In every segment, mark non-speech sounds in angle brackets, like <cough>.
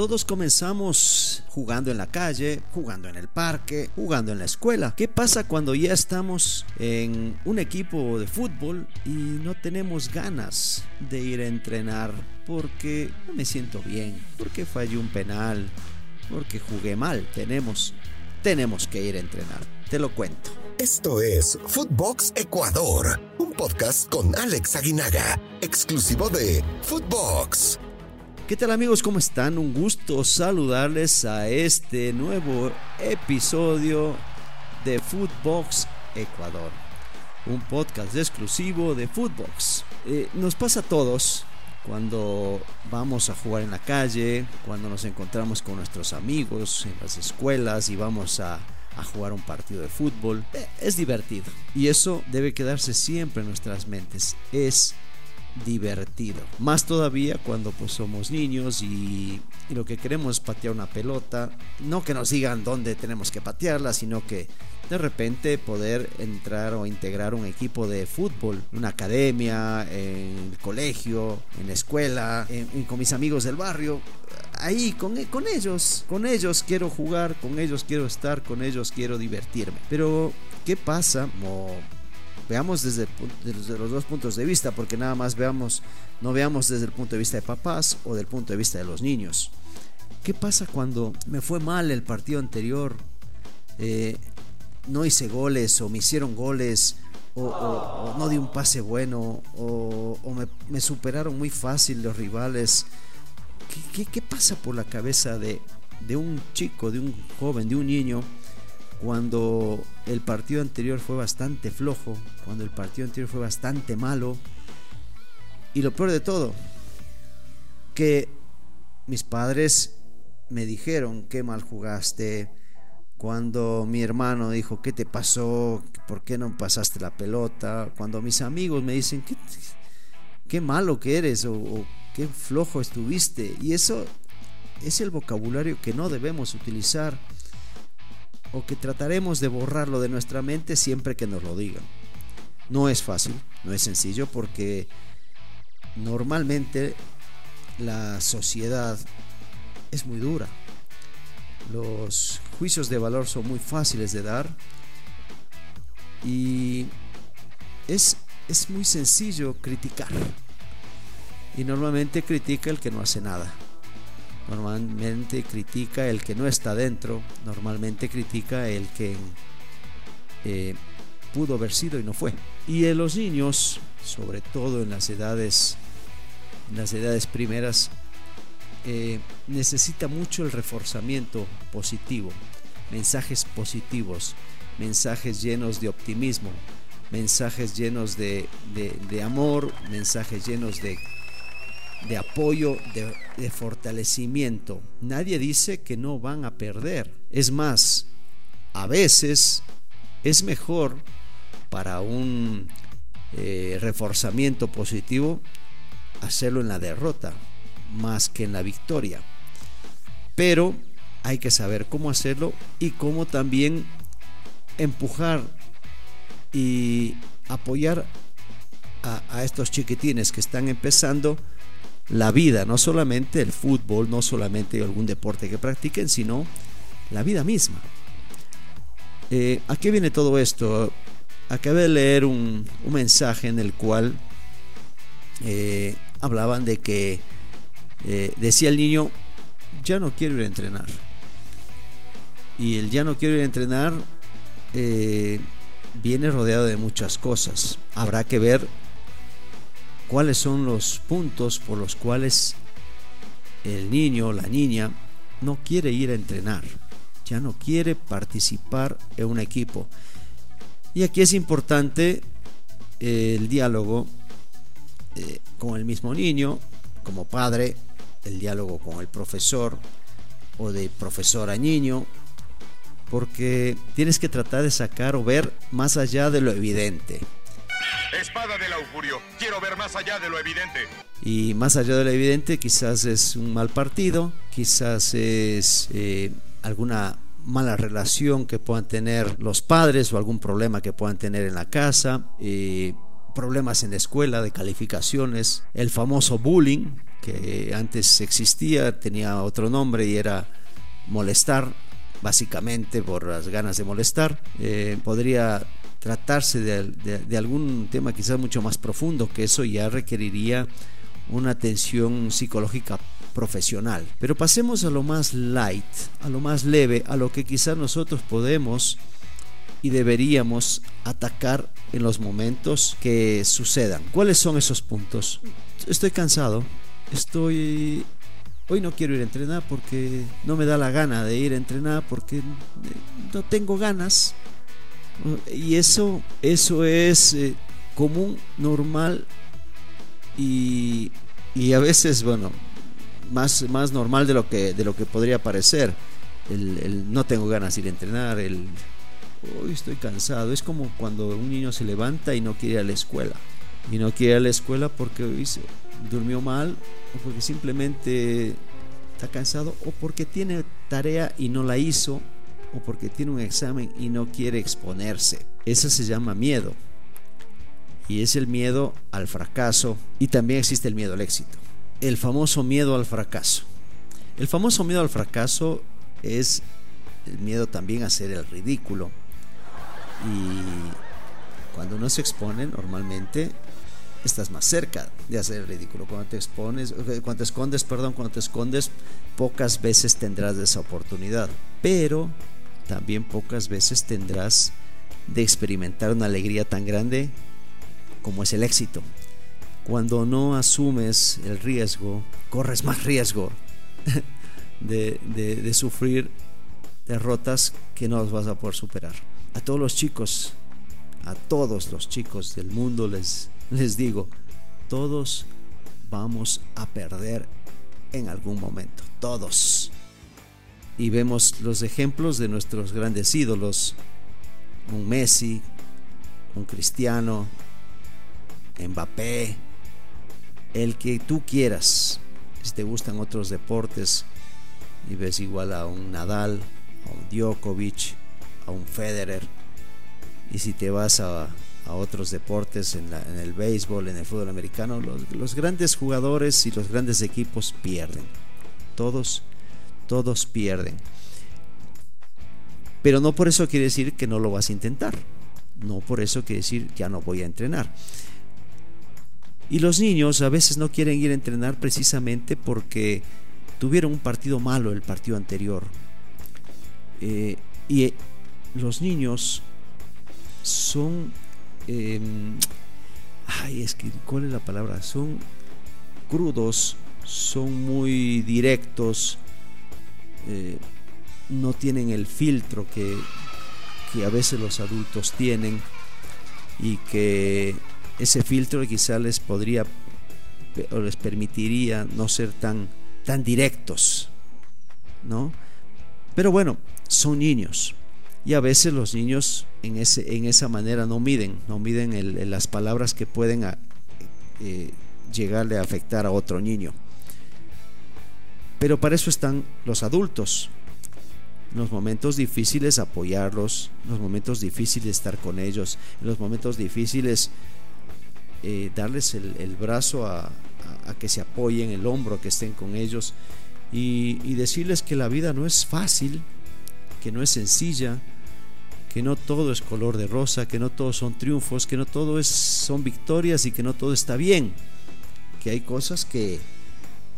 todos comenzamos jugando en la calle, jugando en el parque, jugando en la escuela. ¿Qué pasa cuando ya estamos en un equipo de fútbol y no tenemos ganas de ir a entrenar porque no me siento bien, porque fallé un penal, porque jugué mal? Tenemos, tenemos que ir a entrenar. Te lo cuento. Esto es Footbox Ecuador, un podcast con Alex Aguinaga, exclusivo de Footbox. ¿Qué tal amigos? ¿Cómo están? Un gusto saludarles a este nuevo episodio de Footbox Ecuador, un podcast exclusivo de Footbox. Eh, nos pasa a todos cuando vamos a jugar en la calle, cuando nos encontramos con nuestros amigos en las escuelas y vamos a a jugar un partido de fútbol. Eh, es divertido. Y eso debe quedarse siempre en nuestras mentes. Es divertido. Más todavía cuando pues somos niños y, lo que queremos es patear una pelota. No que nos digan dónde tenemos que patearla, sino que de repente poder entrar o integrar un equipo de fútbol, una academia, en el colegio, en la escuela, con mis amigos del barrio. Ahí, con, con ellos, con ellos quiero jugar, con ellos quiero estar, con ellos quiero divertirme. Pero, ¿qué pasa? Veamos desde, los dos puntos de vista, porque nada más veamos, no veamos desde el punto de vista de papás o del punto de vista de los niños. ¿Qué pasa cuando me fue mal el partido anterior? Eh, no hice goles o me hicieron goles o, no di un pase bueno o, me, superaron muy fácil los rivales. ¿Qué, pasa por la cabeza de un chico, de un joven, de un niño cuando el partido anterior fue bastante flojo, cuando el partido anterior fue bastante malo. Y lo peor de todo, que mis padres me dijeron qué mal jugaste. Cuando mi hermano dijo, ¿qué te pasó? ¿Por qué no pasaste la pelota? Cuando mis amigos me dicen, ¿qué, qué malo que eres? O, o qué flojo estuviste. Y eso es el vocabulario que no debemos utilizar o que trataremos de borrarlo de nuestra mente siempre que nos lo digan. No es fácil, no es sencillo porque normalmente la sociedad es muy dura. Los juicios de valor son muy fáciles de dar y es, es muy sencillo criticar. Y normalmente critica el que no hace nada normalmente critica el que no está dentro, normalmente critica el que eh, pudo haber sido y no fue. Y en los niños, sobre todo en las edades, las edades primeras, eh, necesita mucho el reforzamiento positivo, mensajes positivos, mensajes llenos de optimismo, mensajes llenos de amor, mensajes llenos de de apoyo, de, fortalecimiento. Nadie dice que no van a perder. Es más, a veces es mejor para un eh, reforzamiento positivo hacerlo en la derrota más que en la victoria. Pero hay que saber cómo hacerlo y cómo también empujar y apoyar a estos chiquitines que están empezando la vida, no solamente el fútbol, no solamente algún deporte que practiquen, sino la vida misma. Eh, ¿A qué viene todo esto? Acabé de leer un, mensaje en el cual eh, hablaban de que eh, decía el niño, ya no quiero ir a entrenar. Y el ya no quiero ir a entrenar viene rodeado de muchas cosas. Habrá que ver cuáles son los puntos por los cuales el niño o la niña no quiere ir a entrenar, ya no quiere participar en un equipo. Y aquí es importante eh, el diálogo eh, con el mismo niño, como padre, el diálogo con el profesor o de profesor a niño, porque tienes que tratar de sacar o ver más allá de lo evidente. Espada del augurio. Quiero ver más allá de lo evidente. Y más allá de lo evidente, quizás es un mal partido, quizás es eh, alguna mala relación que puedan tener los padres o algún problema que puedan tener en la casa, eh, problemas en la escuela de calificaciones, el famoso bullying, que antes existía, tenía otro nombre y era molestar, básicamente por las ganas de molestar. Eh, podría tratarse de, algún tema quizás mucho más profundo, que eso ya requeriría una atención psicológica profesional. Pero pasemos a lo más light, a lo más leve, a lo que quizás nosotros podemos y deberíamos atacar en los momentos que sucedan. ¿Cuáles son esos puntos? Estoy cansado, estoy... Hoy no quiero ir a entrenar porque no me da la gana de ir a entrenar porque no tengo ganas. Y eso, eso es eh, común, normal y, y, a veces, bueno, más, más normal de lo que, de lo que podría parecer. El, no tengo ganas de ir a entrenar, el hoy estoy cansado. Es como cuando un niño se levanta y no quiere ir a la escuela. Y no quiere ir a la escuela porque se durmió mal o porque simplemente está cansado o porque tiene tarea y no la hizo o porque tiene un examen y no quiere exponerse. Eso se llama miedo. Y es el miedo al fracaso y también existe el miedo al éxito. El famoso miedo al fracaso. El famoso miedo al fracaso es el miedo también a hacer el ridículo, y cuando uno se expone, normalmente estás más cerca de hacer el ridículo. Cuando te expones, cuando te escondes, perdón, cuando te escondes, pocas veces tendrás esa oportunidad. Pero también pocas veces tendrás de experimentar una alegría tan grande como es el éxito. Cuando no asumes el riesgo, corres más riesgo <laughs> de, sufrir derrotas que no vas a poder superar a todos los chicos, a todos los chicos del mundo les, les digo, todos vamos a perder en algún momento, todos. Y vemos los ejemplos de nuestros grandes ídolos, un Messi, un Cristiano, Mbappé, el que tú quieras. Si te gustan otros deportes y ves igual a un Nadal, a un Djokovic, a un Federer. Y si te vas a, otros deportes, en, el béisbol, en el fútbol americano, los, grandes jugadores y los grandes equipos pierden. Todos, todos pierden. Pero no por eso quiere decir que no lo vas a intentar. No por eso quiere decir ya no voy a entrenar. Y los niños a veces no quieren ir a entrenar precisamente porque tuvieron un partido malo el partido anterior. Eh, y los niños son... Em, ay, es que, ¿cuál es la palabra? Son crudos, son muy directos, eh, no tienen el filtro que, que a veces los adultos tienen y que ese filtro quizá les podría o les permitiría no ser tan, tan directos, ¿no? Pero bueno, son niños. Y a veces los niños en, ese, en esa manera no miden, no miden las palabras que pueden eh, llegarle a afectar a otro niño. Pero para eso están los adultos. En los momentos difíciles apoyarlos, en los momentos difíciles estar con ellos, en los momentos difíciles eh, darles el, brazo a, que se apoyen, el hombro, a que estén con ellos y decirles que la vida no es fácil, que no es sencilla, que no todo es color de rosa, que no todos son triunfos, que no todo son victorias y que no todo está bien, que hay cosas que,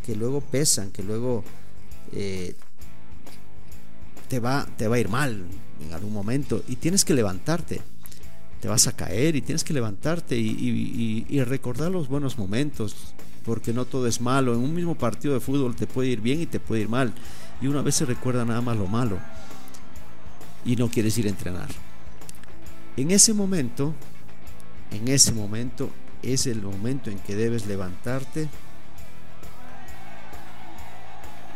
que luego pesan, que luego eh, te, va, te va a ir mal en algún momento y tienes que levantarte. Te vas a caer y tienes que levantarte y, y recordar los buenos momentos, porque no todo es malo. En un mismo partido de fútbol te puede ir bien y te puede ir mal. Y una vez se recuerda nada más lo malo y no quieres ir a entrenar. En ese momento, en ese momento es el momento en que debes levantarte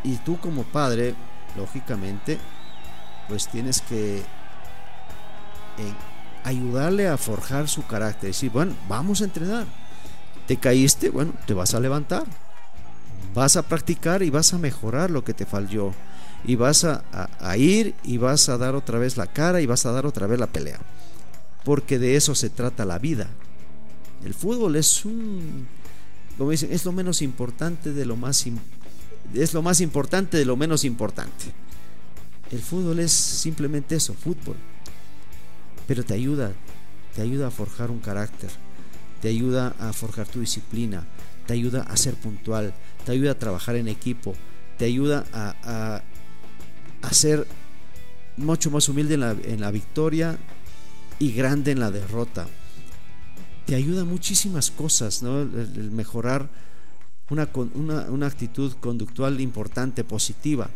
y tú como padre, lógicamente, pues tienes que eh, ayudarle a forjar su carácter. Decir, bueno, vamos a entrenar. Te caíste, bueno, te vas a levantar. Vas a practicar y vas a mejorar lo que te falló y vas a, ir y vas a dar otra vez la cara y vas a dar otra vez la pelea. Porque de eso se trata la vida. El fútbol es un como dicen, es lo menos importante de lo más es lo más importante de lo menos importante. El fútbol es simplemente eso, fútbol. Pero te ayuda, te ayuda a forjar un carácter, te ayuda a forjar tu disciplina, te ayuda a ser puntual, te ayuda a trabajar en equipo, te ayuda a, a, ser mucho más humilde en la, en la victoria y grande en la derrota. Te ayuda muchísimas cosas, ¿no? el, mejorar una, una, una actitud conductual importante, positiva,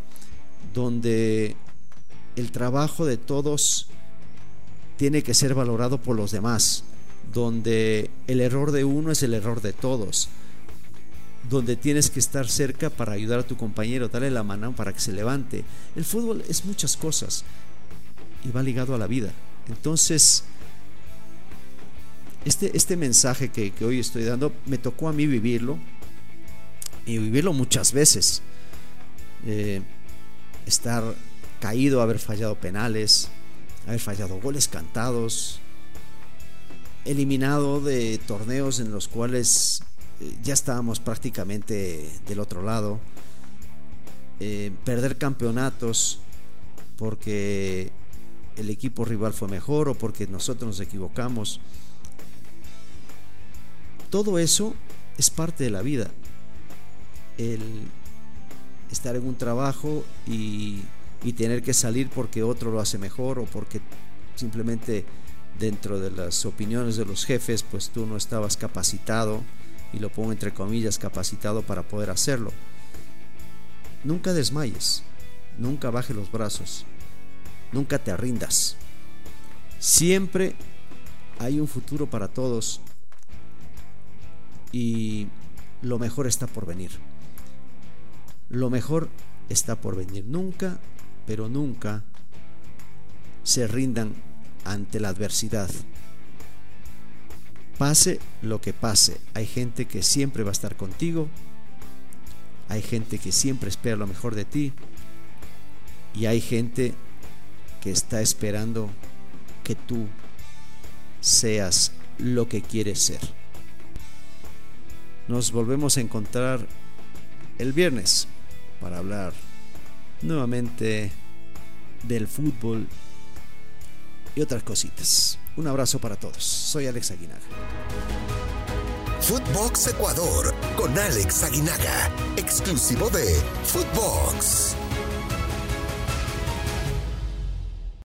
donde el trabajo de todos tiene que ser valorado por los demás, donde el error de uno es el error de todos, donde tienes que estar cerca para ayudar a tu compañero, darle la mano para que se levante. El fútbol es muchas cosas y va ligado a la vida. Entonces, este, este mensaje que, hoy estoy dando me tocó a mí vivirlo y vivirlo muchas veces. Eh, estar caído, haber fallado penales, haber fallado goles cantados, eliminado de torneos en los cuales eh, ya estábamos prácticamente del otro lado, eh, perder campeonatos porque el equipo rival fue mejor o porque nosotros nos equivocamos. Todo eso es parte de la vida. El estar en un trabajo y, y tener que salir porque otro lo hace mejor o porque simplemente dentro de las opiniones de los jefes pues tú no estabas capacitado y lo pongo entre comillas capacitado para poder hacerlo. Nunca desmayes, nunca baje los brazos, nunca te rindas. Siempre hay un futuro para todos y lo mejor está por venir. Lo mejor está por venir. Nunca, pero nunca se rindan ante la adversidad. Pase lo que pase, hay gente que siempre va a estar contigo, hay gente que siempre espera lo mejor de ti y hay gente que está esperando que tú seas lo que quieres ser. Nos volvemos a encontrar el viernes para hablar nuevamente del fútbol y otras cositas. Un abrazo para todos. Soy Alex Aguinaga. Footbox Ecuador con Alex Aguinaga, exclusivo de Footbox.